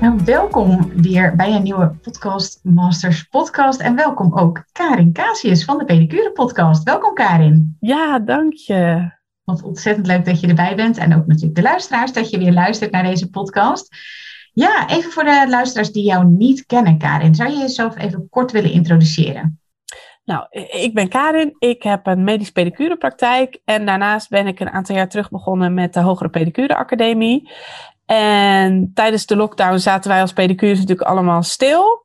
Nou, welkom weer bij een nieuwe Podcast Masters podcast. En welkom ook Karin Casius van de Pedicure podcast. Welkom Karin. Ja, dank je. Wat ontzettend leuk dat je erbij bent. En ook natuurlijk de luisteraars dat je weer luistert naar deze podcast. Ja, even voor de luisteraars die jou niet kennen, Karin. Zou je jezelf even kort willen introduceren? Nou, ik ben Karin. Ik heb een medisch pedicurepraktijk. En daarnaast ben ik een aantal jaar terug begonnen met de Hogere Pedicure Academie. En tijdens de lockdown zaten wij als pedicures natuurlijk allemaal stil.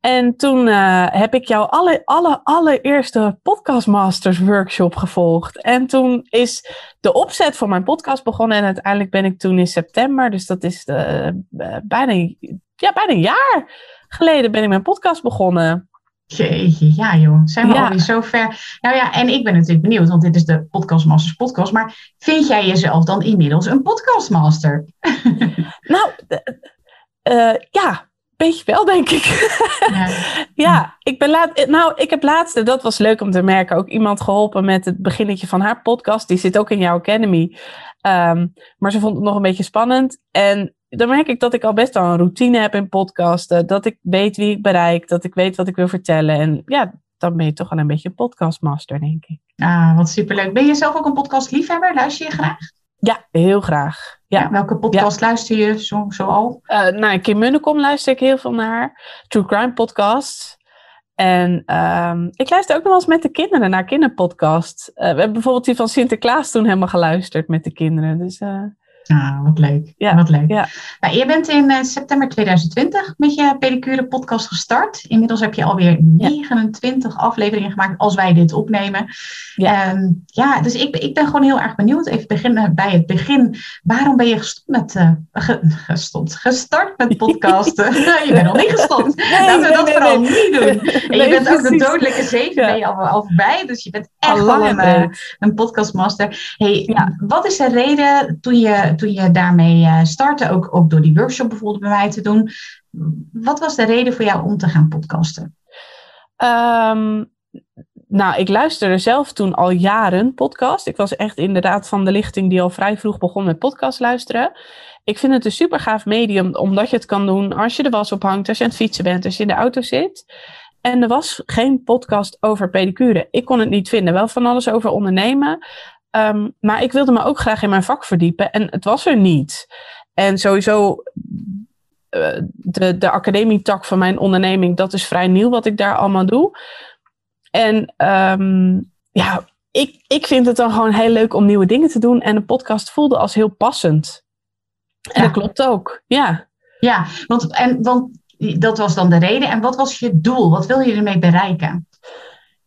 En toen uh, heb ik jouw alle, alle, allereerste Podcastmasters workshop gevolgd. En toen is de opzet van mijn podcast begonnen. En uiteindelijk ben ik toen in september, dus dat is de, uh, bijna, ja, bijna een jaar geleden, ben ik mijn podcast begonnen. Jeetje, ja joh, zijn we ja. alweer zo ver. Nou ja, en ik ben natuurlijk benieuwd, want dit is de Podcastmasters podcast. Maar vind jij jezelf dan inmiddels een podcastmaster? nou, uh, ja, beetje wel, denk ik. Ja, ja ik, ben laat, nou, ik heb laatst, dat was leuk om te merken, ook iemand geholpen met het beginnetje van haar podcast. Die zit ook in jouw Academy. Um, maar ze vond het nog een beetje spannend. En dan merk ik dat ik al best wel een routine heb in podcasten. Dat ik weet wie ik bereik, dat ik weet wat ik wil vertellen. En ja, dan ben je toch wel een beetje een podcastmaster, denk ik. Ah, wat superleuk. Ben je zelf ook een podcastliefhebber? Luister je graag? Ja, heel graag. Ja. ja welke podcast ja. luister je zo, zo al? Uh, nou, Kim Munnekom luister ik heel veel naar. True Crime podcasts. En um, ik luister ook nog wel eens met de kinderen naar kinderpodcasts. Uh, we hebben bijvoorbeeld die van Sinterklaas toen helemaal geluisterd met de kinderen. Dus uh, Ah, wat leuk. Ja, wat leuk. Ja. Nou, je bent in uh, september 2020 met je pedicure podcast gestart. Inmiddels heb je alweer 29 ja. afleveringen gemaakt als wij dit opnemen. Ja, um, ja dus ik, ik ben gewoon heel erg benieuwd. Even beginnen bij het begin. Waarom ben je gestopt met, uh, ge, gestopt, gestart met podcasten? je bent nog niet gestopt. Nee, Laten we nee, dat nee, vooral niet doen. En je bent ook de dodelijke zeven ben je al, al voorbij. Dus je bent echt al een, uh, een podcastmaster. Hey, wat is de reden toen je toen je daarmee startte, ook, door die workshop bijvoorbeeld bij mij te doen. Wat was de reden voor jou om te gaan podcasten? Um, nou, ik luisterde zelf toen al jaren podcast. Ik was echt inderdaad van de lichting die al vrij vroeg begon met podcast luisteren. Ik vind het een super gaaf medium, omdat je het kan doen als je de was ophangt, als je aan het fietsen bent, als je in de auto zit. En er was geen podcast over pedicure. Ik kon het niet vinden. Wel van alles over ondernemen. Um, maar ik wilde me ook graag in mijn vak verdiepen en het was er niet. En sowieso, uh, de, de academietak van mijn onderneming, dat is vrij nieuw wat ik daar allemaal doe. En um, ja, ik, ik vind het dan gewoon heel leuk om nieuwe dingen te doen. En de podcast voelde als heel passend. En ja. dat klopt ook, ja. Ja, want, en, want dat was dan de reden. En wat was je doel? Wat wil je ermee bereiken?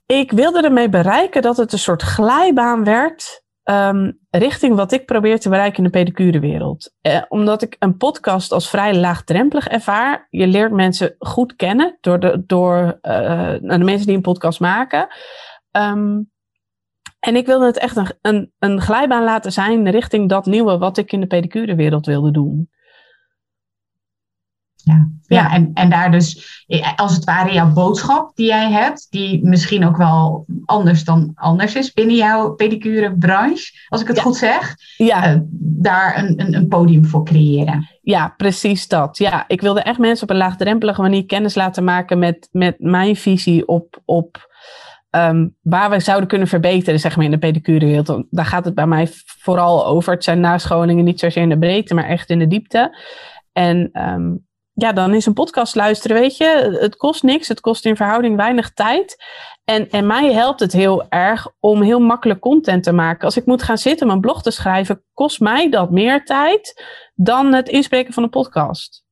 Ik wilde ermee bereiken dat het een soort glijbaan werd um, richting wat ik probeer te bereiken in de pedicurewereld. Eh, omdat ik een podcast als vrij laagdrempelig ervaar. Je leert mensen goed kennen door de, door, uh, de mensen die een podcast maken. Um, en ik wilde het echt een, een, een glijbaan laten zijn richting dat nieuwe wat ik in de pedicurewereld wilde doen. Ja, ja en, en daar dus eh, als het ware jouw boodschap die jij hebt, die misschien ook wel anders dan anders is binnen jouw pedicure branche, als ik het ja. goed zeg, ja. Uh, daar een, een, een, podium voor creëren. Ja, precies dat. Ja, ik wilde echt mensen op een laagdrempelige manier kennis laten maken met, met mijn visie op, op um, waar we zouden kunnen verbeteren, zeg maar, in de pedicurewereld. Daar gaat het bij mij vooral over. Het zijn nascholingen niet zozeer in de breedte, maar echt in de diepte. En um, ja, dan is een podcast luisteren, weet je, het kost niks. Het kost in verhouding weinig tijd. En, en mij helpt het heel erg om heel makkelijk content te maken. Als ik moet gaan zitten om een blog te schrijven, kost mij dat meer tijd dan het inspreken van een podcast.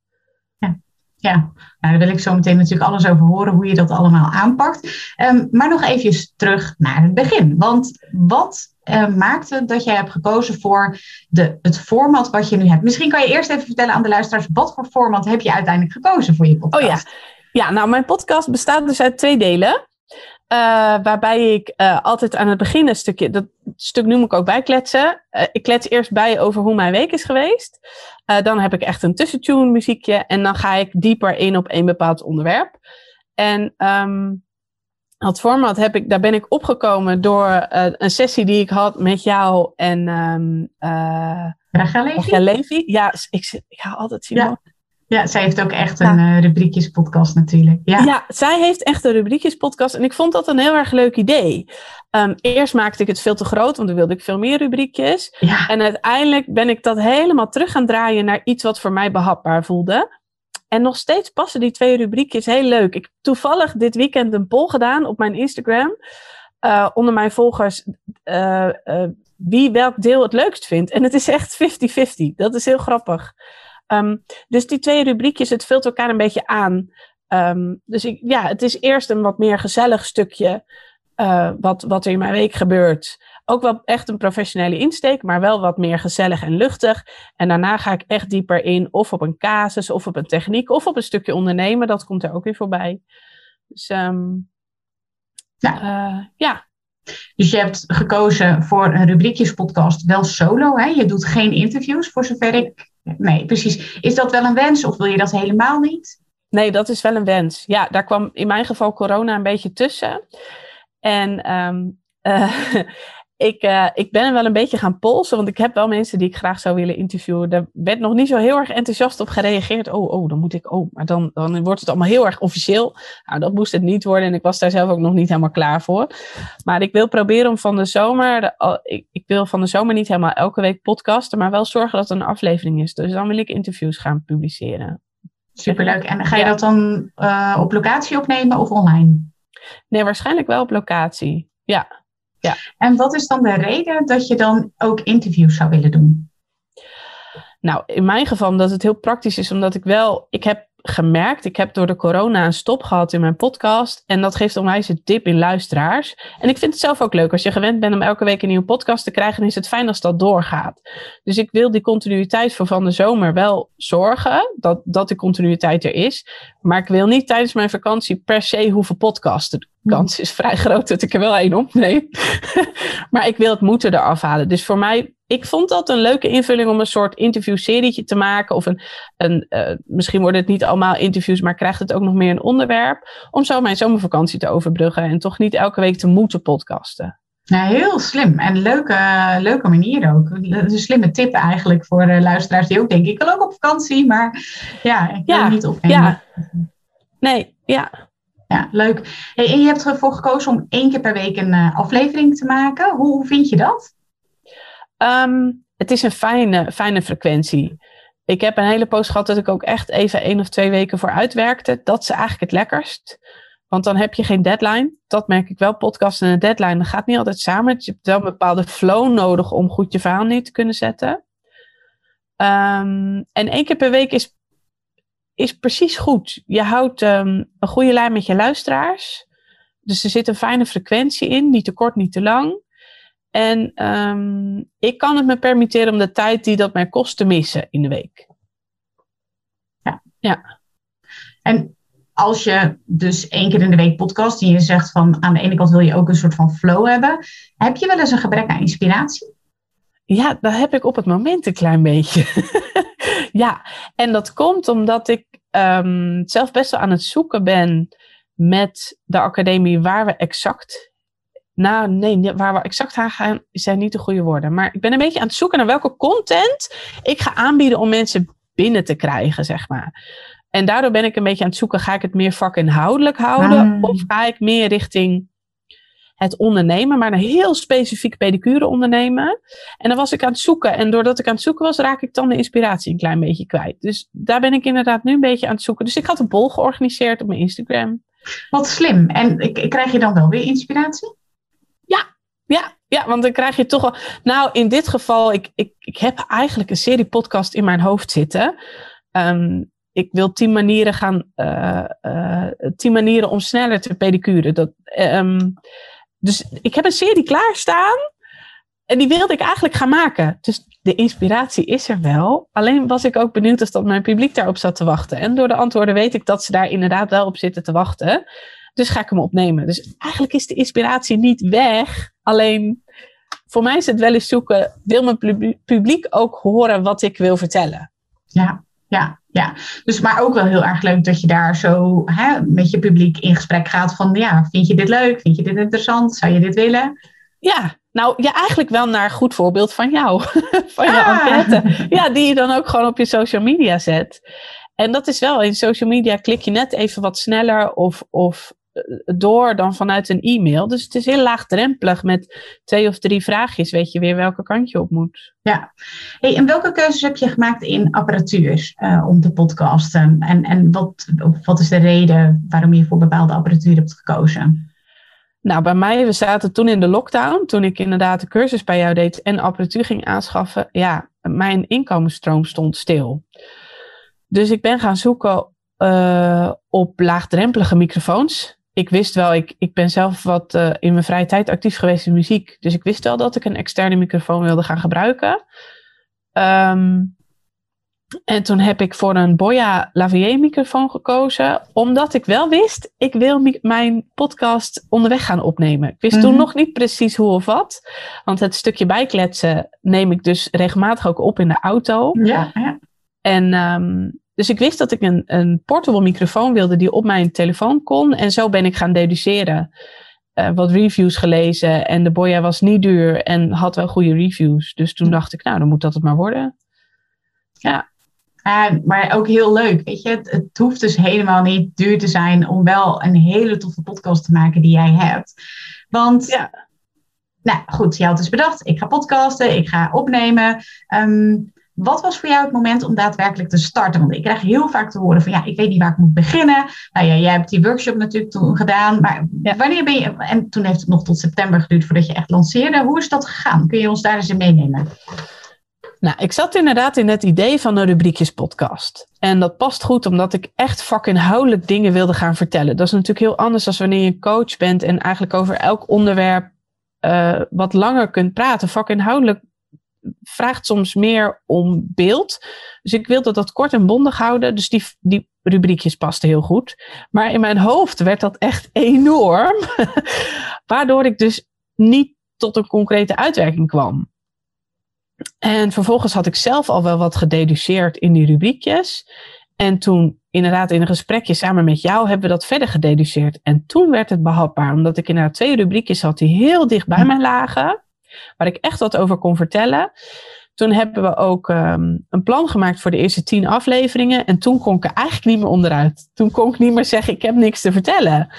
Ja, ja. Nou, daar wil ik zo meteen natuurlijk alles over horen, hoe je dat allemaal aanpakt. Um, maar nog even terug naar het begin. Want wat uh, maakte dat jij hebt gekozen voor de, het format wat je nu hebt? Misschien kan je eerst even vertellen aan de luisteraars, wat voor format heb je uiteindelijk gekozen voor je podcast? Oh ja, ja nou mijn podcast bestaat dus uit twee delen. Uh, waarbij ik uh, altijd aan het begin een stukje, dat stuk noem ik ook bijkletsen. Uh, ik klets eerst bij over hoe mijn week is geweest. dan heb ik echt een tussentune muziekje en dan ga ik dieper in op een bepaald onderwerp. En um, dat format heb ik, daar ben ik opgekomen door een sessie die ik had met jou en um, Rachel Levy. Ja, ik, ik haal altijd Simon. Ja. Ja, zij heeft ook echt een uh, rubriekjespodcast natuurlijk. Ja. ja, zij heeft echt een rubriekjespodcast en ik vond dat een heel erg leuk idee. Um, eerst maakte ik het veel te groot, want dan wilde ik veel meer rubriekjes. Ja. En uiteindelijk ben ik dat helemaal terug gaan draaien naar iets wat voor mij behapbaar voelde. En nog steeds passen die twee rubriekjes heel leuk. Ik heb toevallig dit weekend een poll gedaan op mijn Instagram. Uh, onder mijn volgers uh, wie welk deel het leukst vindt. En het is echt 50-50. Dat is heel grappig. Um, dus die twee rubriekjes, het vult elkaar een beetje aan. Um, dus ik, ja, het is eerst een wat meer gezellig stukje wat, wat er in mijn week gebeurt. Ook wel echt een professionele insteek, maar wel wat meer gezellig en luchtig. En daarna ga ik echt dieper in, of op een casus, of op een techniek, of op een stukje ondernemen. Dat komt er ook weer voorbij. Dus um, ja. Uh, ja. Dus je hebt gekozen voor een rubriekjespodcast, wel solo. Hè? Je doet geen interviews, voor zover ik Nee, precies. Is dat wel een wens of wil je dat helemaal niet? Nee, dat is wel een wens. Ja, daar kwam in mijn geval corona een beetje tussen. En um, uh, ik, uh, ik ben wel een beetje gaan polsen, want ik heb wel mensen die ik graag zou willen interviewen. Daar werd nog niet zo heel erg enthousiast op gereageerd. Oh, oh, dan moet ik, oh, maar dan, dan wordt het allemaal heel erg officieel. Nou, dat moest het niet worden en ik was daar zelf ook nog niet helemaal klaar voor. Maar ik wil proberen om van de zomer, de, ik, ik wil van de zomer niet helemaal elke week podcasten, maar wel zorgen dat er een aflevering is. Dus dan wil ik interviews gaan publiceren. Superleuk. En ga je ja. dat dan uh, op locatie opnemen of online? Nee, waarschijnlijk wel op locatie. Ja. Ja. En wat is dan de reden dat je dan ook interviews zou willen doen? Nou, in mijn geval omdat het heel praktisch is, omdat ik wel, ik heb gemerkt, ik heb door de corona een stop gehad in mijn podcast en dat geeft onwijs een dip in luisteraars. En ik vind het zelf ook leuk, als je gewend bent om elke week een nieuwe podcast te krijgen, is het fijn als dat doorgaat. Dus ik wil die continuïteit voor van de zomer wel zorgen, dat, dat de continuïteit er is. Maar ik wil niet tijdens mijn vakantie per se hoeven podcasten. Kans is vrij groot dat ik er wel één opneem. maar ik wil het moeten eraf halen. Dus voor mij ik vond dat een leuke invulling om een soort interviewserietje te maken. Of een, een uh, misschien worden het niet allemaal interviews, maar krijgt het ook nog meer een onderwerp. Om zo mijn zomervakantie te overbruggen en toch niet elke week te moeten podcasten. Ja, heel slim en leuke, leuke manier ook. Een slimme tip eigenlijk voor uh, luisteraars die ook denken, ik wil ook op vakantie, maar ja, ik wil ja, niet opnemen. Ja. Nee, ja. Ja, leuk. Hey, en je hebt ervoor gekozen om één keer per week een uh, aflevering te maken. Hoe, vind je dat? Um, het is een fijne, fijne frequentie. Ik heb een hele poos gehad dat ik ook echt even één of twee weken voor uitwerkte. Dat is eigenlijk het lekkerst. Want dan heb je geen deadline. Dat merk ik wel. Podcast en een deadline, dat gaat niet altijd samen. Je hebt wel een bepaalde flow nodig om goed je verhaal neer te kunnen zetten. Um, en één keer per week is, is precies goed. Je houdt um, een goede lijn met je luisteraars. Dus er zit een fijne frequentie in. Niet te kort, niet te lang. En um, ik kan het me permitteren om de tijd die dat mij kost te missen in de week. Ja. ja. En als je dus één keer in de week podcast en je zegt van aan de ene kant wil je ook een soort van flow hebben, heb je wel eens een gebrek aan inspiratie? Ja, dat heb ik op het moment een klein beetje. ja, en dat komt omdat ik um, zelf best wel aan het zoeken ben met de academie waar we exact nou, nee, waar we exact aan gaan zijn niet de goede woorden. Maar ik ben een beetje aan het zoeken naar welke content ik ga aanbieden om mensen binnen te krijgen, zeg maar. En daardoor ben ik een beetje aan het zoeken, ga ik het meer vakinhoudelijk houden? Ah. Of ga ik meer richting het ondernemen, maar een heel specifiek pedicure ondernemen? En dan was ik aan het zoeken. En doordat ik aan het zoeken was, raak ik dan de inspiratie een klein beetje kwijt. Dus daar ben ik inderdaad nu een beetje aan het zoeken. Dus ik had een bol georganiseerd op mijn Instagram. Wat slim. En krijg je dan wel weer inspiratie? Ja, ja, ja, want dan krijg je toch wel. Nou, in dit geval, ik, ik, ik heb eigenlijk een serie podcast in mijn hoofd zitten. Um, ik wil tien manieren gaan, uh, uh, tien manieren om sneller te pedicure. Dat, um, dus ik heb een serie klaarstaan. en die wilde ik eigenlijk gaan maken. Dus de inspiratie is er wel. Alleen was ik ook benieuwd of dat mijn publiek daarop zat te wachten. En door de antwoorden weet ik dat ze daar inderdaad wel op zitten te wachten. Dus ga ik hem opnemen. Dus eigenlijk is de inspiratie niet weg. Alleen voor mij is het wel eens zoeken. Wil mijn publiek ook horen wat ik wil vertellen? Ja, ja, ja. Dus maar ook wel heel erg leuk dat je daar zo hè, met je publiek in gesprek gaat. Van ja, vind je dit leuk? Vind je dit interessant? Zou je dit willen? Ja, nou ja, eigenlijk wel naar een goed voorbeeld van jou. van je ah. enquête. Ja, die je dan ook gewoon op je social media zet. En dat is wel, in social media klik je net even wat sneller of, of door dan vanuit een e-mail. Dus het is heel laagdrempelig met twee of drie vraagjes, weet je weer welke kant je op moet. Ja, hey, en welke keuzes heb je gemaakt in apparatuur uh, om te podcasten? En, en wat, wat is de reden waarom je voor bepaalde apparatuur hebt gekozen? Nou, bij mij, we zaten toen in de lockdown, toen ik inderdaad de cursus bij jou deed en apparatuur ging aanschaffen. Ja, mijn inkomensstroom stond stil. Dus ik ben gaan zoeken uh, op laagdrempelige microfoons. Ik wist wel, ik, ik ben zelf wat uh, in mijn vrije tijd actief geweest in muziek. Dus ik wist wel dat ik een externe microfoon wilde gaan gebruiken. Um, en toen heb ik voor een Boya Lavier microfoon gekozen, omdat ik wel wist, ik wil mijn podcast onderweg gaan opnemen. Ik wist toen mhm. nog niet precies hoe of wat, want het stukje bijkletsen neem ik dus regelmatig ook op in de auto. Ja, ja. En um, dus ik wist dat ik een, een portable microfoon wilde die op mijn telefoon kon. En zo ben ik gaan deduceren. Uh, wat reviews gelezen en de Boya was niet duur en had wel goede reviews. Dus toen dacht ik, nou, dan moet dat het maar worden. Ja. Uh, maar ook heel leuk, weet je. Het, het, hoeft dus helemaal niet duur te zijn om wel een hele toffe podcast te maken die jij hebt. Want, ja. nou goed, je had dus bedacht, ik ga podcasten, ik ga opnemen. Um, wat was voor jou het moment om daadwerkelijk te starten? Want ik krijg heel vaak te horen van ja, ik weet niet waar ik moet beginnen. Nou ja, jij hebt die workshop natuurlijk toen gedaan. Maar wanneer ben je, en toen heeft het nog tot september geduurd voordat je echt lanceerde. Hoe is dat gegaan? Kun je ons daar eens in meenemen? Nou, ik zat inderdaad in het idee van een rubriekjes podcast. En dat past goed omdat ik echt vakinhoudelijk dingen wilde gaan vertellen. Dat is natuurlijk heel anders dan wanneer je coach bent en eigenlijk over elk onderwerp uh, wat langer kunt praten. Vakinhoudelijk vraagt soms meer om beeld. Dus ik wilde dat kort en bondig houden. Dus die, die rubriekjes pasten heel goed. Maar in mijn hoofd werd dat echt enorm. Waardoor ik dus niet tot een concrete uitwerking kwam. En vervolgens had ik zelf al wel wat gededuceerd in die rubriekjes. En toen, inderdaad, in een gesprekje samen met jou hebben we dat verder gededuceerd. En toen werd het behapbaar, omdat ik inderdaad twee rubriekjes had die heel dicht bij mij lagen, waar ik echt wat over kon vertellen. Toen hebben we ook um, een plan gemaakt voor de eerste tien afleveringen. En toen kon ik er eigenlijk niet meer onderuit. Toen kon ik niet meer zeggen, ik heb niks te vertellen.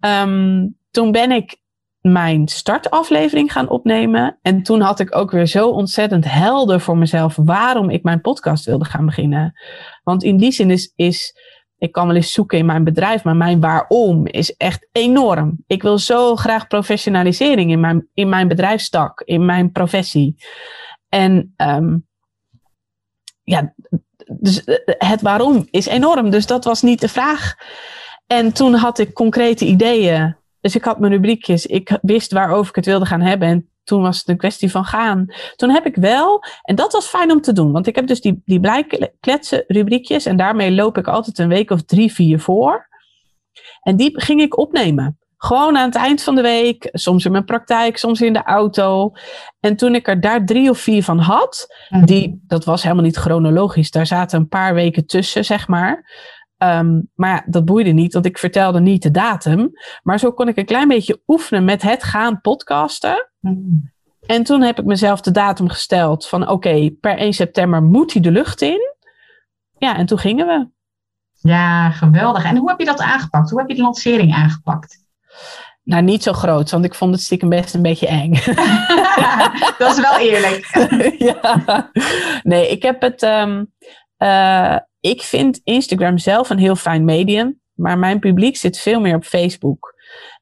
Um, toen ben ik mijn startaflevering gaan opnemen. En toen had ik ook weer zo ontzettend helder voor mezelf waarom ik mijn podcast wilde gaan beginnen. Want in die zin is, is ik kan wel eens zoeken in mijn bedrijf, maar mijn waarom is echt enorm. Ik wil zo graag professionalisering in mijn, in mijn bedrijfstak, in mijn professie. En um, ja, dus het waarom is enorm. Dus dat was niet de vraag. En toen had ik concrete ideeën dus ik had mijn rubriekjes. Ik wist waarover ik het wilde gaan hebben. En toen was het een kwestie van gaan. Toen heb ik wel, en dat was fijn om te doen. Want ik heb dus die, die blijkletsen rubriekjes. En daarmee loop ik altijd een week of drie, vier voor. En die ging ik opnemen. Gewoon aan het eind van de week. Soms in mijn praktijk, soms in de auto. En toen ik er daar drie of vier van had. Mhm. Die, dat was helemaal niet chronologisch. Daar zaten een paar weken tussen, zeg maar. Um, maar ja, dat boeide niet, want ik vertelde niet de datum. Maar zo kon ik een klein beetje oefenen met het gaan podcasten. En toen heb ik mezelf de datum gesteld van oké, per 1 september moet hij de lucht in. Ja, en toen gingen we. Ja, geweldig. En hoe heb je dat aangepakt? Hoe heb je de lancering aangepakt? Nou, niet zo groot, want ik vond het stiekem best een beetje eng. dat is wel eerlijk. ja. Nee, ik heb het. Um, uh, ik vind Instagram zelf een heel fijn medium, maar mijn publiek zit veel meer op Facebook.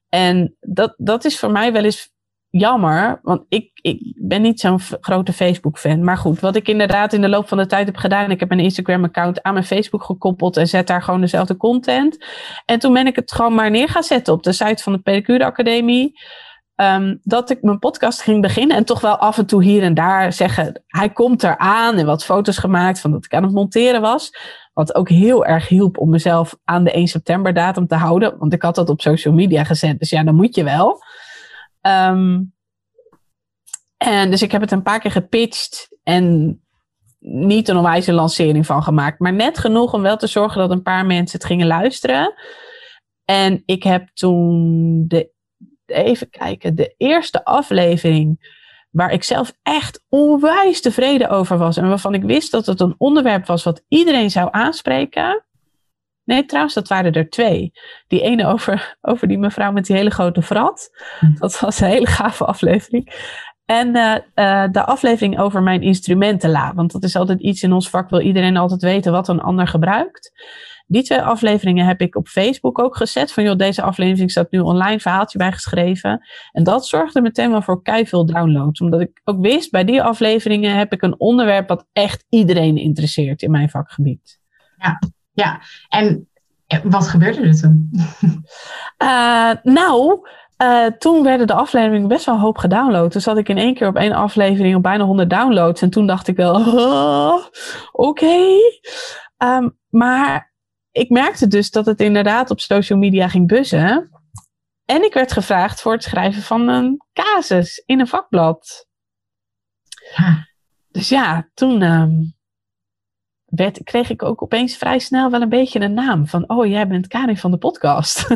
En dat, dat is voor mij wel eens jammer, want ik, ik ben niet zo'n grote Facebook-fan. Maar goed, wat ik inderdaad in de loop van de tijd heb gedaan, ik heb mijn Instagram-account aan mijn Facebook gekoppeld en zet daar gewoon dezelfde content. En toen ben ik het gewoon maar neer gaan zetten op de site van de Pedicure Academie. ehm, dat ik mijn podcast ging beginnen en toch wel af en toe hier en daar zeggen, hij komt eraan en wat foto's gemaakt van dat ik aan het monteren was. Wat ook heel erg hielp om mezelf aan de 1 september datum te houden, want ik had dat op social media gezet, dus ja, dan moet je wel. Ehm, en dus ik heb het een paar keer gepitcht en niet een onwijze lancering van gemaakt, maar net genoeg om wel te zorgen dat een paar mensen het gingen luisteren. En ik heb toen de, even kijken, de eerste aflevering waar ik zelf echt onwijs tevreden over was en waarvan ik wist dat het een onderwerp was wat iedereen zou aanspreken. Nee, trouwens, dat waren er twee. Die ene over, over die mevrouw met die hele grote vrat. Hm. Dat was een hele gave aflevering. En uh, uh, de aflevering over mijn instrumentenla. Want dat is altijd iets in ons vak, wil iedereen altijd weten wat een ander gebruikt. Die twee afleveringen heb ik op Facebook ook gezet. Van joh, deze aflevering staat nu online, verhaaltje bijgeschreven. En dat zorgde meteen wel voor veel downloads. Omdat ik ook wist, bij die afleveringen heb ik een onderwerp wat echt iedereen interesseert in mijn vakgebied. Ja, ja. En wat gebeurde er toen? Uh, nou, uh, toen werden de afleveringen best wel een hoop gedownload. Dus zat ik in één keer op één aflevering op bijna 100 downloads. En toen dacht ik wel, oh, oké. Okay. Um, maar ik merkte dus dat het inderdaad op social media ging buzzen. En ik werd gevraagd voor het schrijven van een casus in een vakblad. Ja. Dus ja, toen um, werd, kreeg ik ook opeens vrij snel wel een beetje een naam. Van, oh, jij bent Karin van de podcast.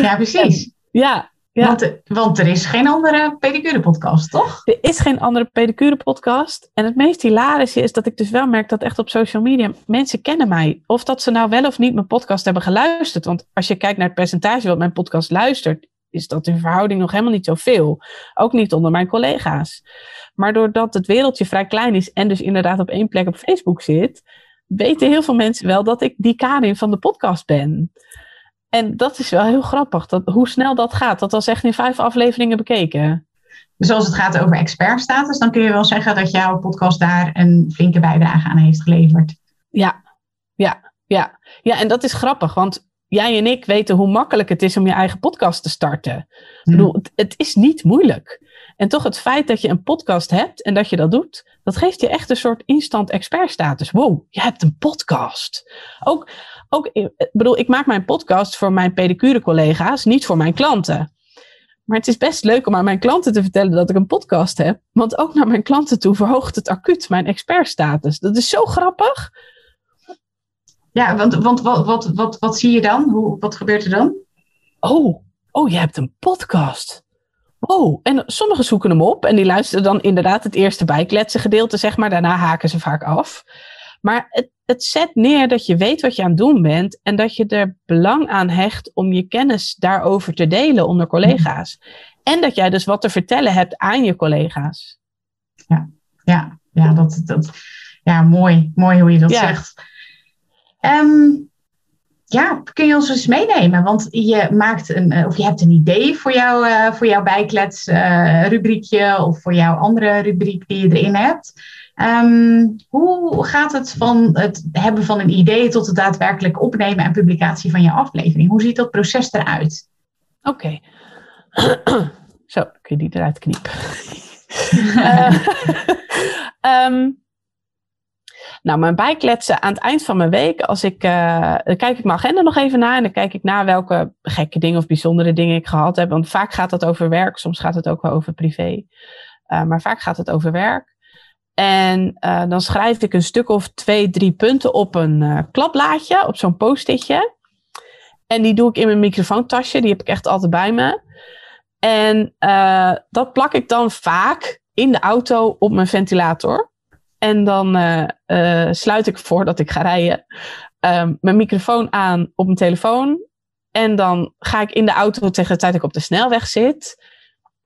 Ja, precies. ja, ja. Want, want, er is geen andere pedicure podcast, toch? Er is geen andere pedicure podcast. En het meest hilarische is dat ik dus wel merk dat echt op social media mensen kennen mij. Of dat ze nou wel of niet mijn podcast hebben geluisterd. Want als je kijkt naar het percentage wat mijn podcast luistert, is dat in verhouding nog helemaal niet zoveel. Ook niet onder mijn collega's. Maar doordat het wereldje vrij klein is en dus inderdaad op één plek op Facebook zit, weten heel veel mensen wel dat ik die Karin van de podcast ben. En dat is wel heel grappig, dat, hoe snel dat gaat. Dat was echt in vijf afleveringen bekeken. Dus als het gaat over expertstatus, dan kun je wel zeggen dat jouw podcast daar een flinke bijdrage aan heeft geleverd. Ja, ja, ja. Ja, en dat is grappig, want jij en ik weten hoe makkelijk het is om je eigen podcast te starten. Ik hmm. bedoel, het, het, is niet moeilijk. En toch het feit dat je een podcast hebt en dat je dat doet, dat geeft je echt een soort instant expertstatus. Wow, je hebt een podcast. Ook, ook, ik bedoel, ik maak mijn podcast voor mijn pedicure collega's, niet voor mijn klanten. Maar het is best leuk om aan mijn klanten te vertellen dat ik een podcast heb. Want ook naar mijn klanten toe verhoogt het acuut mijn expertstatus. Dat is zo grappig. Ja, want, want wat, wat, wat, wat zie je dan? Hoe, wat gebeurt er dan? Oh, oh, je hebt een podcast. Oh, en sommigen zoeken hem op en die luisteren dan inderdaad het eerste bijkletsen gedeelte, zeg maar. Daarna haken ze vaak af. Maar het, het zet neer dat je weet wat je aan het doen bent en dat je er belang aan hecht om je kennis daarover te delen onder collega's. En dat jij dus wat te vertellen hebt aan je collega's. Ja, ja, ja, dat, dat, ja mooi, mooi hoe je dat zegt. Um, ja, kun je ons eens meenemen? Want je maakt een, eh, of je hebt een idee voor, jou, uh, voor jouw bijklets uh, rubriekje of voor jouw andere rubriek die je erin hebt. Um, hoe gaat het van het hebben van een idee tot het daadwerkelijk opnemen en publicatie van je aflevering? Hoe ziet dat proces eruit? Oké. Zo, kun je die eruit knippen. uh, um, Nou, mijn bijkletsen aan het eind van mijn week, als ik, uh, dan kijk ik mijn agenda nog even na en dan kijk ik na welke gekke dingen of bijzondere dingen ik gehad heb. Want vaak gaat het over werk, soms gaat het ook wel over privé. Uh, maar vaak gaat het over werk. En uh, dan schrijf ik een stuk of twee, drie punten op een klapblaadje, op zo'n post-itje. En die doe ik in mijn microfoontasje, die heb ik echt altijd bij me. En dat plak ik dan vaak in de auto op mijn ventilator. En dan uh, uh, sluit ik voordat ik ga rijden um, mijn microfoon aan op mijn telefoon. En dan ga ik in de auto tegen de tijd ik op de snelweg zit.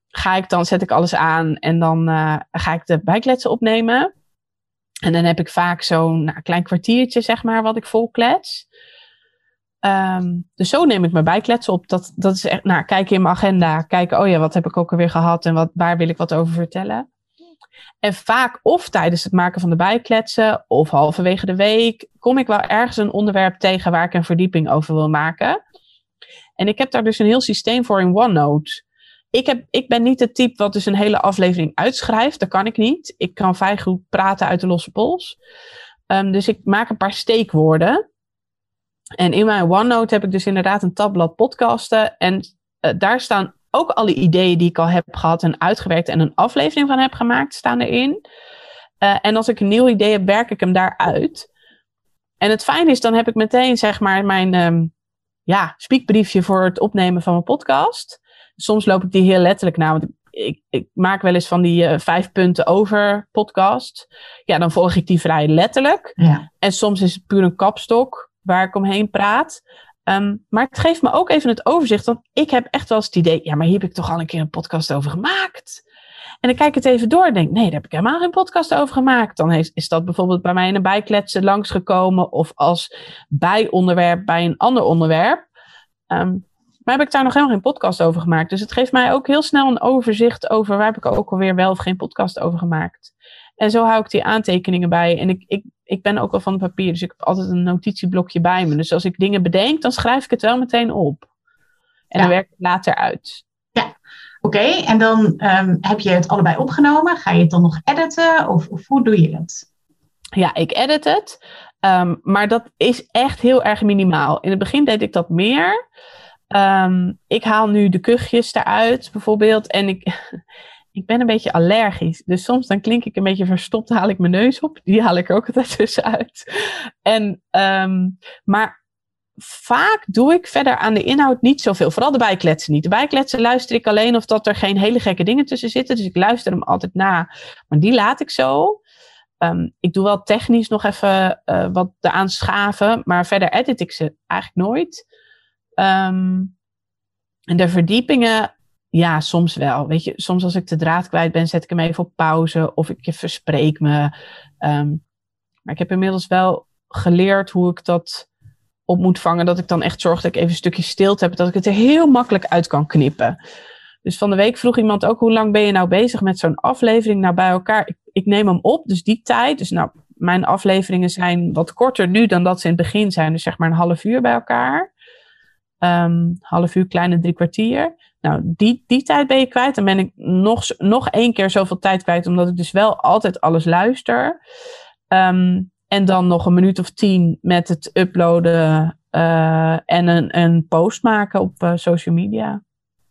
Ga ik dan, zet ik alles aan en dan uh, ga ik de bijkletsen opnemen. En dan heb ik vaak zo'n nou, klein kwartiertje, zeg maar, wat ik volklets. Um, dus zo neem ik mijn bijkletsen op. Dat, dat is echt, nou, kijken in mijn agenda. Kijken, oh ja, wat heb ik ook alweer gehad en wat, waar wil ik wat over vertellen. En vaak of tijdens het maken van de bijkletsen of halverwege de week kom ik wel ergens een onderwerp tegen waar ik een verdieping over wil maken. En ik heb daar dus een heel systeem voor in OneNote. ik, heb, ik ben niet het type wat dus een hele aflevering uitschrijft. Dat kan ik niet. Ik kan vrij goed praten uit de losse pols. Ehm, dus ik maak een paar steekwoorden. En in mijn OneNote heb ik dus inderdaad een tabblad podcasten. En uh, daar staan ook alle ideeën die ik al heb gehad en uitgewerkt en een aflevering van heb gemaakt, staan erin. Uh, en als ik een nieuw idee heb, werk ik hem daaruit. En het fijne is, dan heb ik meteen zeg maar mijn um, ja, speakbriefje voor het opnemen van mijn podcast. Soms loop ik die heel letterlijk na, want ik, ik maak wel eens van die uh, vijf punten over podcast. Ja, dan volg ik die vrij letterlijk. Ja. En soms is het puur een kapstok waar ik omheen praat. Um, maar het geeft me ook even het overzicht. Want ik heb echt wel eens het idee, ja, maar hier heb ik toch al een keer een podcast over gemaakt. En dan kijk ik het even door en denk, nee, daar heb ik helemaal geen podcast over gemaakt. Dan is, is dat bijvoorbeeld bij mij in een bijkletsen langsgekomen of als bijonderwerp bij een ander onderwerp. Um, maar heb ik daar nog helemaal geen podcast over gemaakt. Dus het geeft mij ook heel snel een overzicht over waar heb ik ook alweer wel of geen podcast over gemaakt. En zo hou ik die aantekeningen bij. En ik, ik, ik ben ook al van papier, dus ik heb altijd een notitieblokje bij me. Dus als ik dingen bedenk, dan schrijf ik het wel meteen op. En dan werk ik het later uit. Ja, oké. En dan um, heb je het allebei opgenomen. Ga je het dan nog editen of, of hoe doe je dat? Ja, ik edit het. Um, maar dat is echt heel erg minimaal. In het begin deed ik dat meer. Um, ik haal nu de kuchjes eruit bijvoorbeeld. En ik, ik ben een beetje allergisch. Dus soms dan klink ik een beetje verstopt, haal ik mijn neus op. Die haal ik er ook altijd tussenuit. En, um, maar vaak doe ik verder aan de inhoud niet zoveel. Vooral de bijkletsen niet. De bijkletsen luister ik alleen of dat er geen hele gekke dingen tussen zitten. Dus ik luister hem altijd na. Maar die laat ik zo. Um, ik doe wel technisch nog even uh, wat eraan schaven. Maar verder edit ik ze eigenlijk nooit. Um, en de verdiepingen, ja, soms wel. Weet je, soms als ik de draad kwijt ben, zet ik hem even op pauze of ik verspreek me. Um, maar ik heb inmiddels wel geleerd hoe ik dat op moet vangen. Dat ik dan echt zorg dat ik even een stukje stilte heb. Dat ik het er heel makkelijk uit kan knippen. Dus van de week vroeg iemand ook: hoe lang ben je nou bezig met zo'n aflevering? Nou, bij elkaar. Ik, ik neem hem op, dus die tijd. Dus nou, mijn afleveringen zijn wat korter nu dan dat ze in het begin zijn. Dus zeg maar een half uur bij elkaar. Um, half uur, kleine drie kwartier. Nou, die, die tijd ben je kwijt. Dan ben ik nog, nog één keer zoveel tijd kwijt, omdat ik dus wel altijd alles luister. Um, en dan nog een minuut of tien met het uploaden uh, en een, een post maken op uh, social media.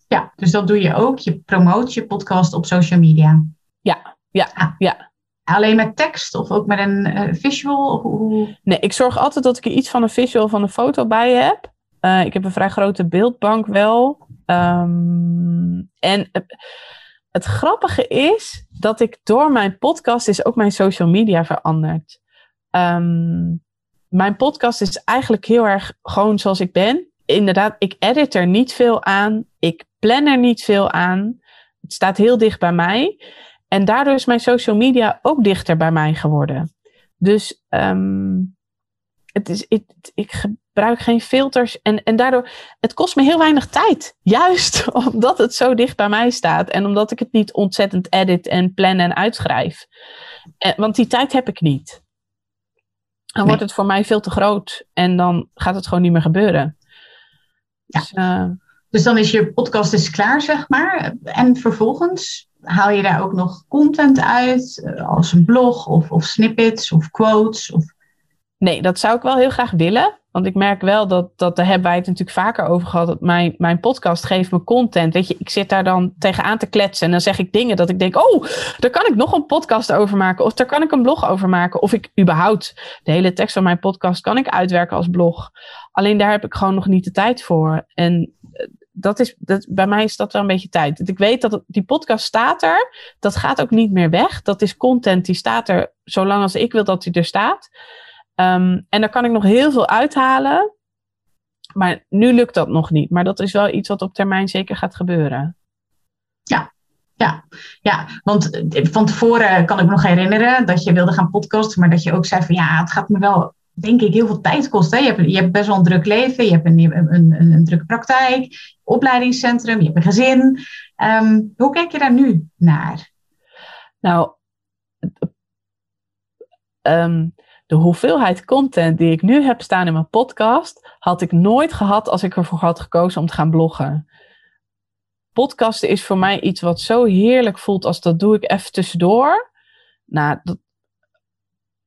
Ja, dus dat doe je ook. Je promoot je podcast op social media. Ja, ja, ah. ja. Alleen met tekst of ook met een uh, visual? Hoe... Nee, ik zorg altijd dat ik er iets van een visual van een foto bij heb. Uh, ik heb een vrij grote beeldbank wel. Um, en het, grappige is dat ik door mijn podcast is ook mijn social media veranderd. Um, mijn podcast is eigenlijk heel erg gewoon zoals ik ben. Inderdaad, ik edit er niet veel aan. Ik plan er niet veel aan. Het staat heel dicht bij mij. En daardoor is mijn social media ook dichter bij mij geworden. Dus um, het is, ik gebruik geen filters. En, en daardoor, het kost me heel weinig tijd. Juist omdat het zo dicht bij mij staat. En omdat ik het niet ontzettend edit en plan en uitschrijf. En, want die tijd heb ik niet. Dan wordt het voor mij veel te groot. En dan gaat het gewoon niet meer gebeuren. Ja. Dus, uh, dus dan is je podcast dus klaar, zeg maar. En vervolgens haal je daar ook nog content uit. Eh, als een blog of, of snippets of quotes of Nee, dat zou ik wel heel graag willen. Want ik merk wel dat, dat daar hebben wij het natuurlijk vaker over gehad. Dat mijn, mijn podcast geeft me content. Weet je, ik zit daar dan tegenaan te kletsen. En dan zeg ik dingen dat ik denk: oh, daar kan ik nog een podcast over maken. Of daar kan ik een blog over maken. Of ik überhaupt de hele tekst van mijn podcast kan ik uitwerken als blog. Alleen daar heb ik gewoon nog niet de tijd voor. En eh, dat is, dat, bij mij is dat wel een beetje tijd. Ik weet dat die podcast staat er. Dat gaat ook niet meer weg. Dat is content die staat er zolang als ik wil dat die er staat. Um, en daar kan ik nog heel veel uithalen. Maar nu lukt dat nog niet. Maar dat is wel iets wat op termijn zeker gaat gebeuren. Ja, ja, ja, want eh, van tevoren kan ik me nog herinneren dat je wilde gaan podcasten, maar dat je ook zei van ja, het gaat me wel, denk ik, heel veel tijd kosten. Je hebt, je hebt best wel een druk leven, je hebt een, een, een, een drukke praktijk, opleidingscentrum, je hebt een gezin. Um, hoe kijk je daar nu naar? Nou, um, de hoeveelheid content die ik nu heb staan in mijn podcast, had ik nooit gehad als ik ervoor had gekozen om te gaan bloggen. podcasten is voor mij iets wat zo heerlijk voelt als dat doe ik even tussendoor. Nou, dat,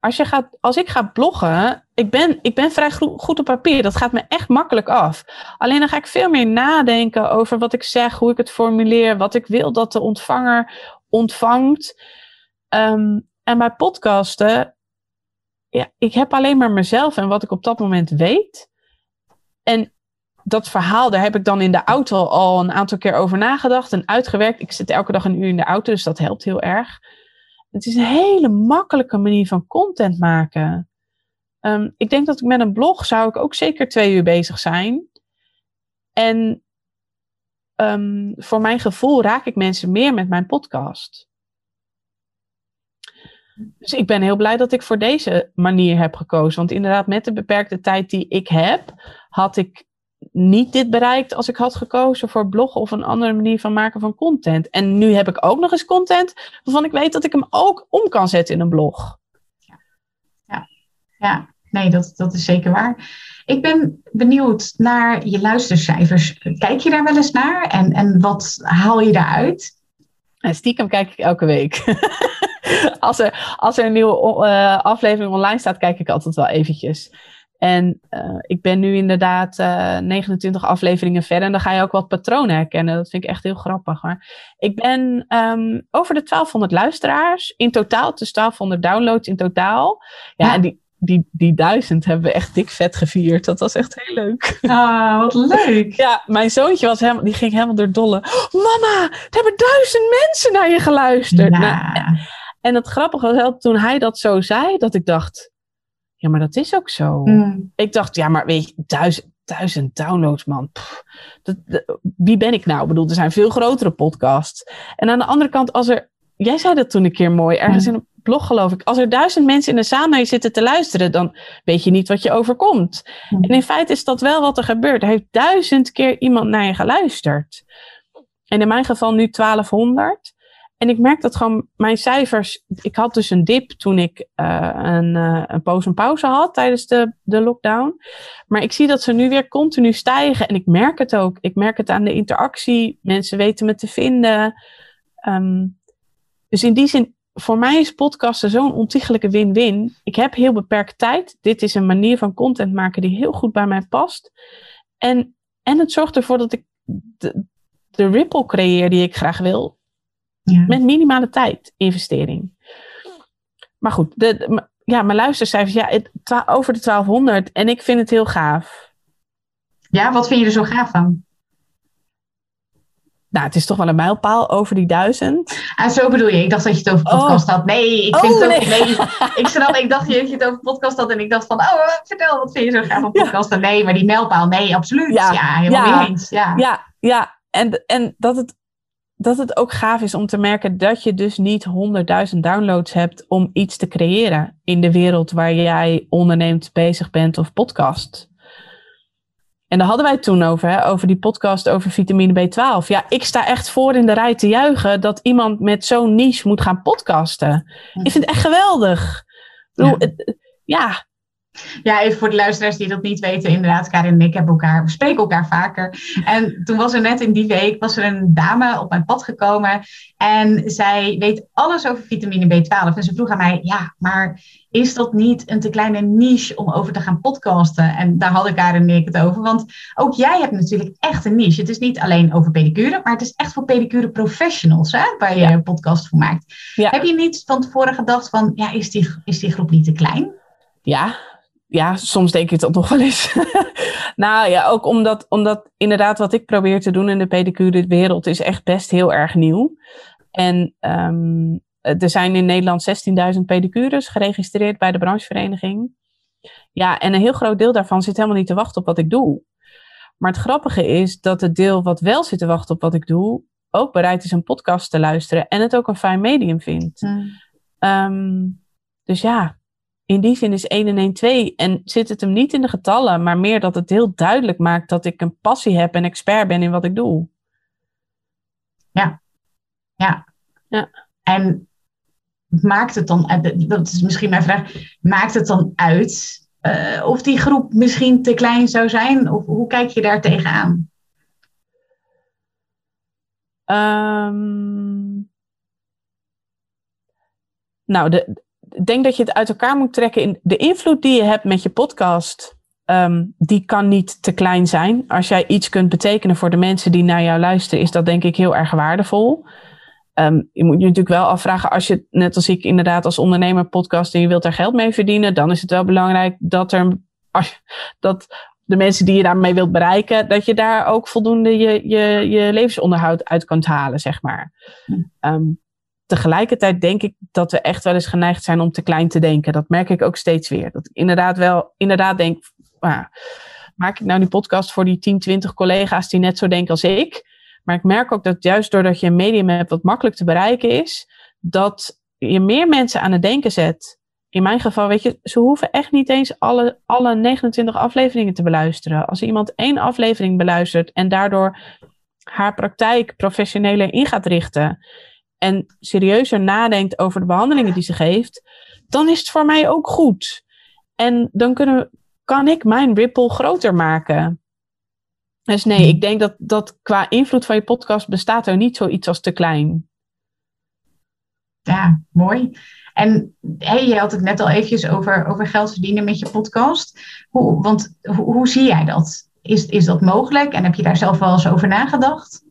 als, je gaat, als ik ga bloggen, ik ben, ik ben vrij goed op papier. Dat gaat me echt makkelijk af. Alleen dan ga ik veel meer nadenken over wat ik zeg, hoe ik het formuleer, wat ik wil dat de ontvanger ontvangt. Ehm, en bij podcasten, ja, ik heb alleen maar mezelf en wat ik op dat moment weet. En dat verhaal, daar heb ik dan in de auto al een aantal keer over nagedacht en uitgewerkt. Ik zit elke dag een uur in de auto, dus dat helpt heel erg. Het is een hele makkelijke manier van content maken. Ehm, ik denk dat ik met een blog zou ik ook zeker twee uur bezig zijn. En um, voor mijn gevoel raak ik mensen meer met mijn podcast. Dus ik ben heel blij dat ik voor deze manier heb gekozen. Want inderdaad, met de beperkte tijd die ik heb, had ik niet dit bereikt als ik had gekozen voor bloggen of een andere manier van maken van content. En nu heb ik ook nog eens content waarvan ik weet dat ik hem ook om kan zetten in een blog. Ja, ja, ja. nee, dat, dat is zeker waar. Ik ben benieuwd naar je luistercijfers. Kijk je daar wel eens naar en, en wat haal je daaruit? Stiekem kijk ik elke week. als, er, als er een nieuwe uh, aflevering online staat, kijk ik altijd wel eventjes. En uh, ik ben nu inderdaad uh, eh, 29 afleveringen verder. En dan ga je ook wat patronen herkennen. Dat vind ik echt heel grappig. Maar ik ben um, over de 1200 luisteraars in totaal. Dus 1200 downloads in totaal. Ja, ja. en die, die, die duizend hebben we echt dik vet gevierd. Dat was echt heel leuk. Ah, wat leuk. Ja, mijn zoontje was helemaal, die ging helemaal door dolle. Mama, er hebben duizend mensen naar je geluisterd. Ja. Nou, en het grappige was toen hij dat zo zei, dat ik dacht ja, maar dat is ook zo. Mm. Ik dacht, ja, maar weet je, duizend, duizend downloads, man. dat, wie ben ik nou? Ik bedoel, er zijn veel grotere podcasts. En aan de andere kant, als er. Jij zei dat toen een keer mooi, ergens mm. in een blog geloof ik. Als er duizend mensen in de zaal naar je zitten te luisteren, dan weet je niet wat je overkomt. Mm. En in feite is dat wel wat er gebeurt. Er heeft duizend keer iemand naar je geluisterd. En in mijn geval nu 1200. En ik merk dat gewoon mijn cijfers. Ik had dus een dip toen ik uh, een, uh, een poos en pauze had tijdens de, de lockdown. Maar ik zie dat ze nu weer continu stijgen. En ik merk het ook. Ik merk het aan de interactie. Mensen weten me te vinden. Um, dus in die zin, voor mij is podcasten zo'n ontiegelijke win-win. Ik heb heel beperkt tijd. Dit is een manier van content maken die heel goed bij mij past. En, en het zorgt ervoor dat ik de, de ripple creëer die ik graag wil. Ja. Met minimale tijd investering. Maar goed, de, ja, mijn luistercijfers, ja, het, over de 1200. En ik vind het heel gaaf. Ja, wat vind je er zo gaaf van? Nou, het is toch wel een mijlpaal over die duizend. Ah, zo bedoel je. Ik dacht dat je het over oh. podcast had. Nee, ik vind oh, het ook. Nee. ik, snap, ik dacht dat je het over podcast had en ik dacht van, oh, vertel, wat vind je zo gaaf van podcast? Ja. Nee, maar die mijlpaal, nee, absoluut. Ja, ja helemaal ja. eens. Ja, ja, ja. En, en dat het dat het ook gaaf is om te merken dat je dus niet 100.000 downloads hebt om iets te creëren in de wereld waar jij onderneemt, bezig bent of podcast. En daar hadden wij het toen over, hè, over die podcast over vitamine B12. Ja, ik sta echt voor in de rij te juichen dat iemand met zo'n niche moet gaan podcasten. Ik vind het echt geweldig. ja. ja, ja, even voor de luisteraars die dat niet weten, inderdaad, Karin en ik hebben elkaar, we spreken elkaar vaker. En toen was er net in die week, was er een dame op mijn pad gekomen en zij weet alles over vitamine B12. En ze vroeg aan mij, ja, maar is dat niet een te kleine niche om over te gaan podcasten? En daar had ik haar en ik het over, want ook jij hebt natuurlijk echt een niche. Het is niet alleen over pedicure, maar het is echt voor pedicure professionals, hè, waar je een podcast voor maakt. Heb je niet van tevoren gedacht van, ja, is die, is die groep niet te klein? Ja, ja, soms denk ik dat nog wel eens. nou ja, ook omdat, omdat inderdaad wat ik probeer te doen in de pedicure wereld is echt best heel erg nieuw. En um, er zijn in Nederland 16.000 pedicures geregistreerd bij de branchevereniging. Ja, en een heel groot deel daarvan zit helemaal niet te wachten op wat ik doe. Maar het grappige is dat het deel wat wel zit te wachten op wat ik doe, ook bereid is een podcast te luisteren en het ook een fijn medium vindt. Mm. Um, dus ja, in die zin is 1 en 1 2. En zit het hem niet in de getallen, maar meer dat het heel duidelijk maakt dat ik een passie heb en expert ben in wat ik doe. Ja, ja. ja. En maakt het dan, eh, dat is misschien mijn vraag, maakt het dan uit uh, of die groep misschien te klein zou zijn? Of hoe kijk je daar tegenaan? Ehm, nou, de, denk dat je het uit elkaar moet trekken. In de invloed die je hebt met je podcast, ehm, die kan niet te klein zijn. Als jij iets kunt betekenen voor de mensen die naar jou luisteren, is dat denk ik heel erg waardevol. Ehm, je moet je natuurlijk wel afvragen, als je net als ik inderdaad als ondernemer podcast en je wilt daar geld mee verdienen, dan is het wel belangrijk dat er dat de mensen die je daarmee wilt bereiken, dat je daar ook voldoende je, je, je levensonderhoud uit kunt halen, zeg maar. Ehm, tegelijkertijd denk ik dat we echt wel eens geneigd zijn om te klein te denken. Dat merk ik ook steeds weer. Dat ik inderdaad wel, inderdaad denk, maak ik nou die podcast voor die 10, 20 collega's die net zo denken als ik? Maar ik merk ook dat juist doordat je een medium hebt wat makkelijk te bereiken is, dat je meer mensen aan het denken zet in mijn geval, weet je, ze hoeven echt niet eens alle, alle 29 afleveringen te beluisteren. Als iemand één aflevering beluistert en daardoor haar praktijk professioneler in gaat richten en serieuzer nadenkt over de behandelingen die ze geeft, dan is het voor mij ook goed. En dan kunnen, kan ik mijn ripple groter maken. Dus nee, hmm. ik denk dat, dat qua invloed van je podcast bestaat er niet zoiets als te klein. Ja, mooi. En hey, je had het net al eventjes over, over geld verdienen met je podcast. Hoe, want hoe, hoe zie jij dat? Is, is dat mogelijk? En heb je daar zelf wel eens over nagedacht?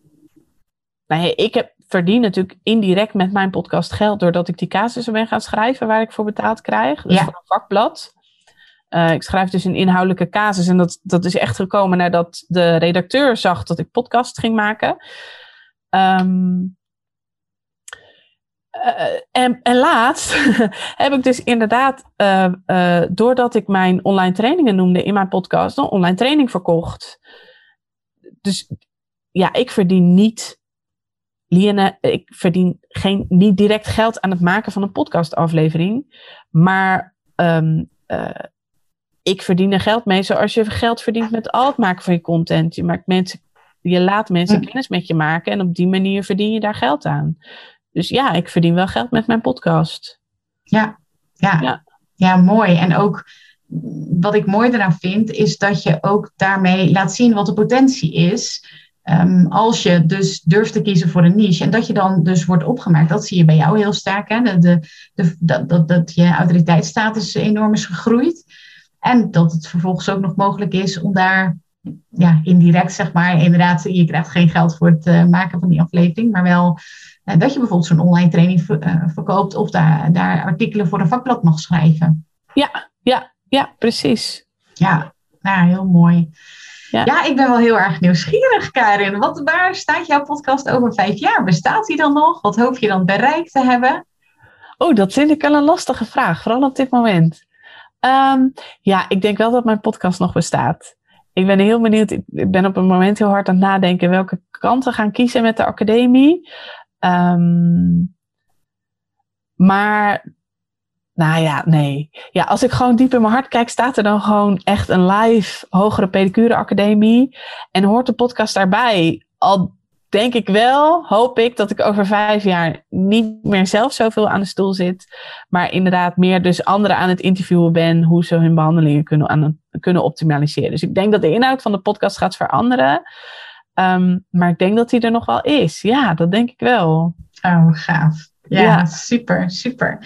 Nee, ik heb, verdien natuurlijk indirect met mijn podcast geld doordat ik die casussen ben gaan schrijven waar ik voor betaald krijg. Dus voor een vakblad. Uh, ik schrijf dus een inhoudelijke casus en dat, dat is echt gekomen nadat de redacteur zag dat ik podcast ging maken. Um, uh, en, en, laatst heb ik dus inderdaad, uh, uh, doordat ik mijn online trainingen noemde in mijn podcast, een online training verkocht. Dus ja, ik verdien niet, Liene, ik verdien geen, niet direct geld aan het maken van een podcastaflevering. Maar um, ik verdien er geld mee zoals je geld verdient met al het maken van je content. Je, maakt mensen, je laat mensen kennis met je maken en op die manier verdien je daar geld aan. Dus ja, ik verdien wel geld met mijn podcast. Ja, ja, ja. ja mooi. En ook wat ik mooi eraan vind, is dat je ook daarmee laat zien wat de potentie is. Um, als je dus durft te kiezen voor een niche en dat je dan dus wordt opgemerkt, dat zie je bij jou heel sterk. Hè? De, de, de, dat, dat, dat je autoriteitsstatus enorm is gegroeid. En dat het vervolgens ook nog mogelijk is om daar ja, indirect, zeg maar, inderdaad, je krijgt geen geld voor het uh, maken van die aflevering, maar wel uh, dat je bijvoorbeeld zo'n online training ver, uh, verkoopt of daar, daar artikelen voor een vakblad mag schrijven. Ja, ja, ja, precies. Ja, nou, heel mooi. Ja. ja, ik ben wel heel erg nieuwsgierig, Karin. Wat, waar staat jouw podcast over vijf jaar? Bestaat die dan nog? Wat hoop je dan bereikt te hebben? Oh, dat vind ik wel een lastige vraag, vooral op dit moment. Um, ja, ik denk wel dat mijn podcast nog bestaat ik ben heel benieuwd. Ik ben op een moment heel hard aan het nadenken welke kanten gaan kiezen met de academie. Um, maar, nou ja, nee. Ja, als ik gewoon diep in mijn hart kijk, staat er dan gewoon echt een live hogere pedicure academie. En hoort de podcast daarbij. Al denk ik wel, hoop ik, dat ik over vijf jaar niet meer zelf zoveel aan de stoel zit. Maar inderdaad meer dus anderen aan het interviewen ben hoe ze hun behandelingen kunnen, kunnen optimaliseren. Dus ik denk dat de inhoud van de podcast gaat veranderen. Um, maar ik denk dat die er nog wel is. Ja, dat denk ik wel. Oh, gaaf. Ja, ja, super, super.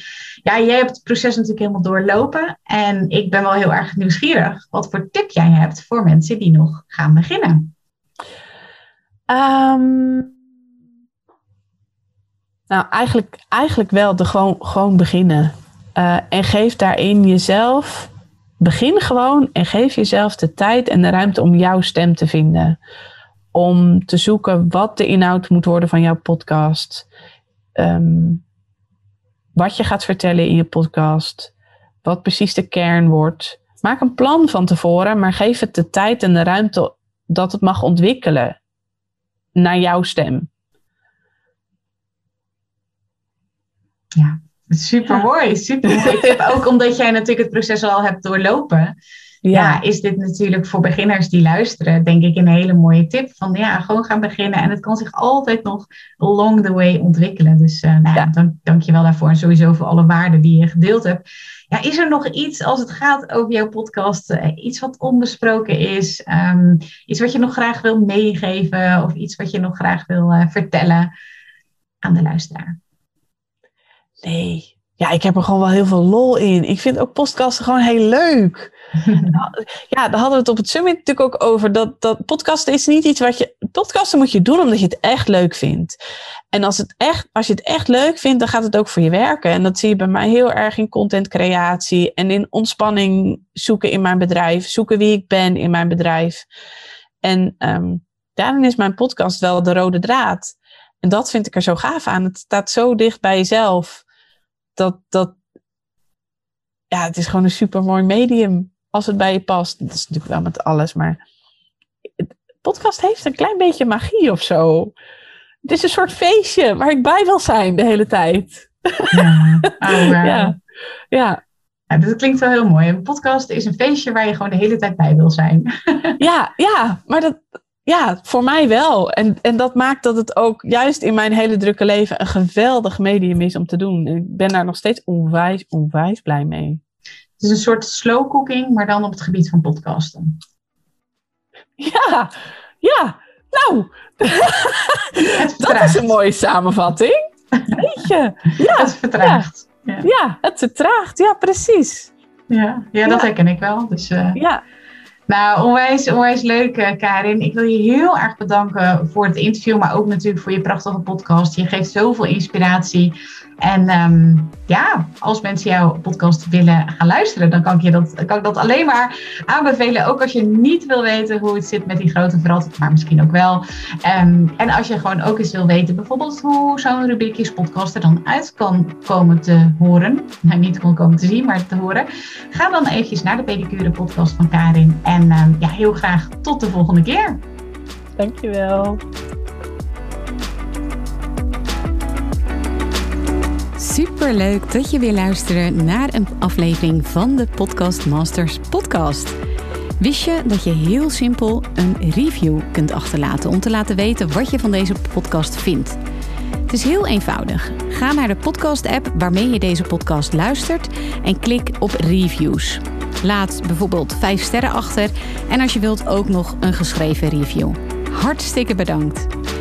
Ja, jij hebt het proces natuurlijk helemaal doorlopen. En ik ben wel heel erg nieuwsgierig wat voor tip jij hebt voor mensen die nog gaan beginnen. Um, nou, eigenlijk, eigenlijk wel de gewoon, gewoon beginnen. Uh, en geef daarin jezelf. Begin gewoon en geef jezelf de tijd en de ruimte om jouw stem te vinden. Om te zoeken wat de inhoud moet worden van jouw podcast. Um, wat je gaat vertellen in je podcast. Wat precies de kern wordt. Maak een plan van tevoren, maar geef het de tijd en de ruimte dat het mag ontwikkelen naar jouw stem. Ja, super mooi, super mooi. Tip ook omdat jij natuurlijk het proces al hebt doorlopen. Ja. is dit natuurlijk voor beginners die luisteren, denk ik een hele mooie tip. Van ja, gewoon gaan beginnen. En het kan zich altijd nog along the way ontwikkelen. Dus uh, nou, ja. dank, dank je wel daarvoor. En sowieso voor alle waarden die je gedeeld hebt. Ja, is er nog iets als het gaat over jouw podcast, uh, iets wat onbesproken is? Um, iets wat je nog graag wil meegeven of iets wat je nog graag wil uh, vertellen aan de luisteraar? Nee, ja, ik heb er gewoon wel heel veel lol in. Ik vind ook podcasten gewoon heel leuk. ja, daar hadden we het op het summit natuurlijk ook over. Dat, dat podcasten is niet iets wat je. Podcasten moet je doen omdat je het echt leuk vindt. En als, het echt, als je het echt leuk vindt, dan gaat het ook voor je werken. En dat zie je bij mij heel erg in contentcreatie en in ontspanning zoeken in mijn bedrijf. Zoeken wie ik ben in mijn bedrijf. En um, daarin is mijn podcast wel de rode draad. En dat vind ik er zo gaaf aan. Het staat zo dicht bij jezelf. Dat, dat, ja, het is gewoon een super mooi medium als het bij je past. Dat is natuurlijk wel met alles, maar podcast heeft een klein beetje magie of zo. Het is een soort feestje waar ik bij wil zijn de hele tijd. Ja, oh, ja. ja. ja. dat klinkt wel heel mooi. Een podcast is een feestje waar je gewoon de hele tijd bij wil zijn. ja, ja, maar dat, ja, voor mij wel. En, en dat maakt dat het ook juist in mijn hele drukke leven een geweldig medium is om te doen. Ik ben daar nog steeds onwijs, onwijs blij mee. Het is een soort slow cooking, maar dan op het gebied van podcasten. Ja, ja. Nou, dat is een mooie samenvatting. Weet je? Ja, het vertraagt. Ja. ja. het vertraagt. Ja, precies. Ja, ja dat herken ik wel. Dus, uh, ja. Nou, onwijs, onwijs leuk, eh, Karin. Ik wil je heel erg bedanken voor het interview, maar ook natuurlijk voor je prachtige podcast. Je geeft zoveel inspiratie. En um, ja, als mensen jouw podcast willen gaan luisteren, dan kan ik je dat, kan ik dat alleen maar aanbevelen. Ook als je niet wil weten hoe het zit met die grote verandering, maar misschien ook wel. Um, en als je gewoon ook eens wil weten, bijvoorbeeld hoe zo'n rubriekjes podcast er dan uit kan komen te horen. Nou, niet kan komen te zien, maar te horen. Ga dan eventjes naar de Pedicure podcast van Karin. En um, ja, heel graag tot de volgende keer. Dankjewel. Super leuk dat je weer luistert naar een aflevering van de Podcast Masters podcast. Wist je dat je heel simpel een review kunt achterlaten om te laten weten wat je van deze podcast vindt? Het is heel eenvoudig. Ga naar de podcast-app waarmee je deze podcast luistert en klik op reviews. Laat bijvoorbeeld 5 sterren achter en als je wilt ook nog een geschreven review. Hartstikke bedankt.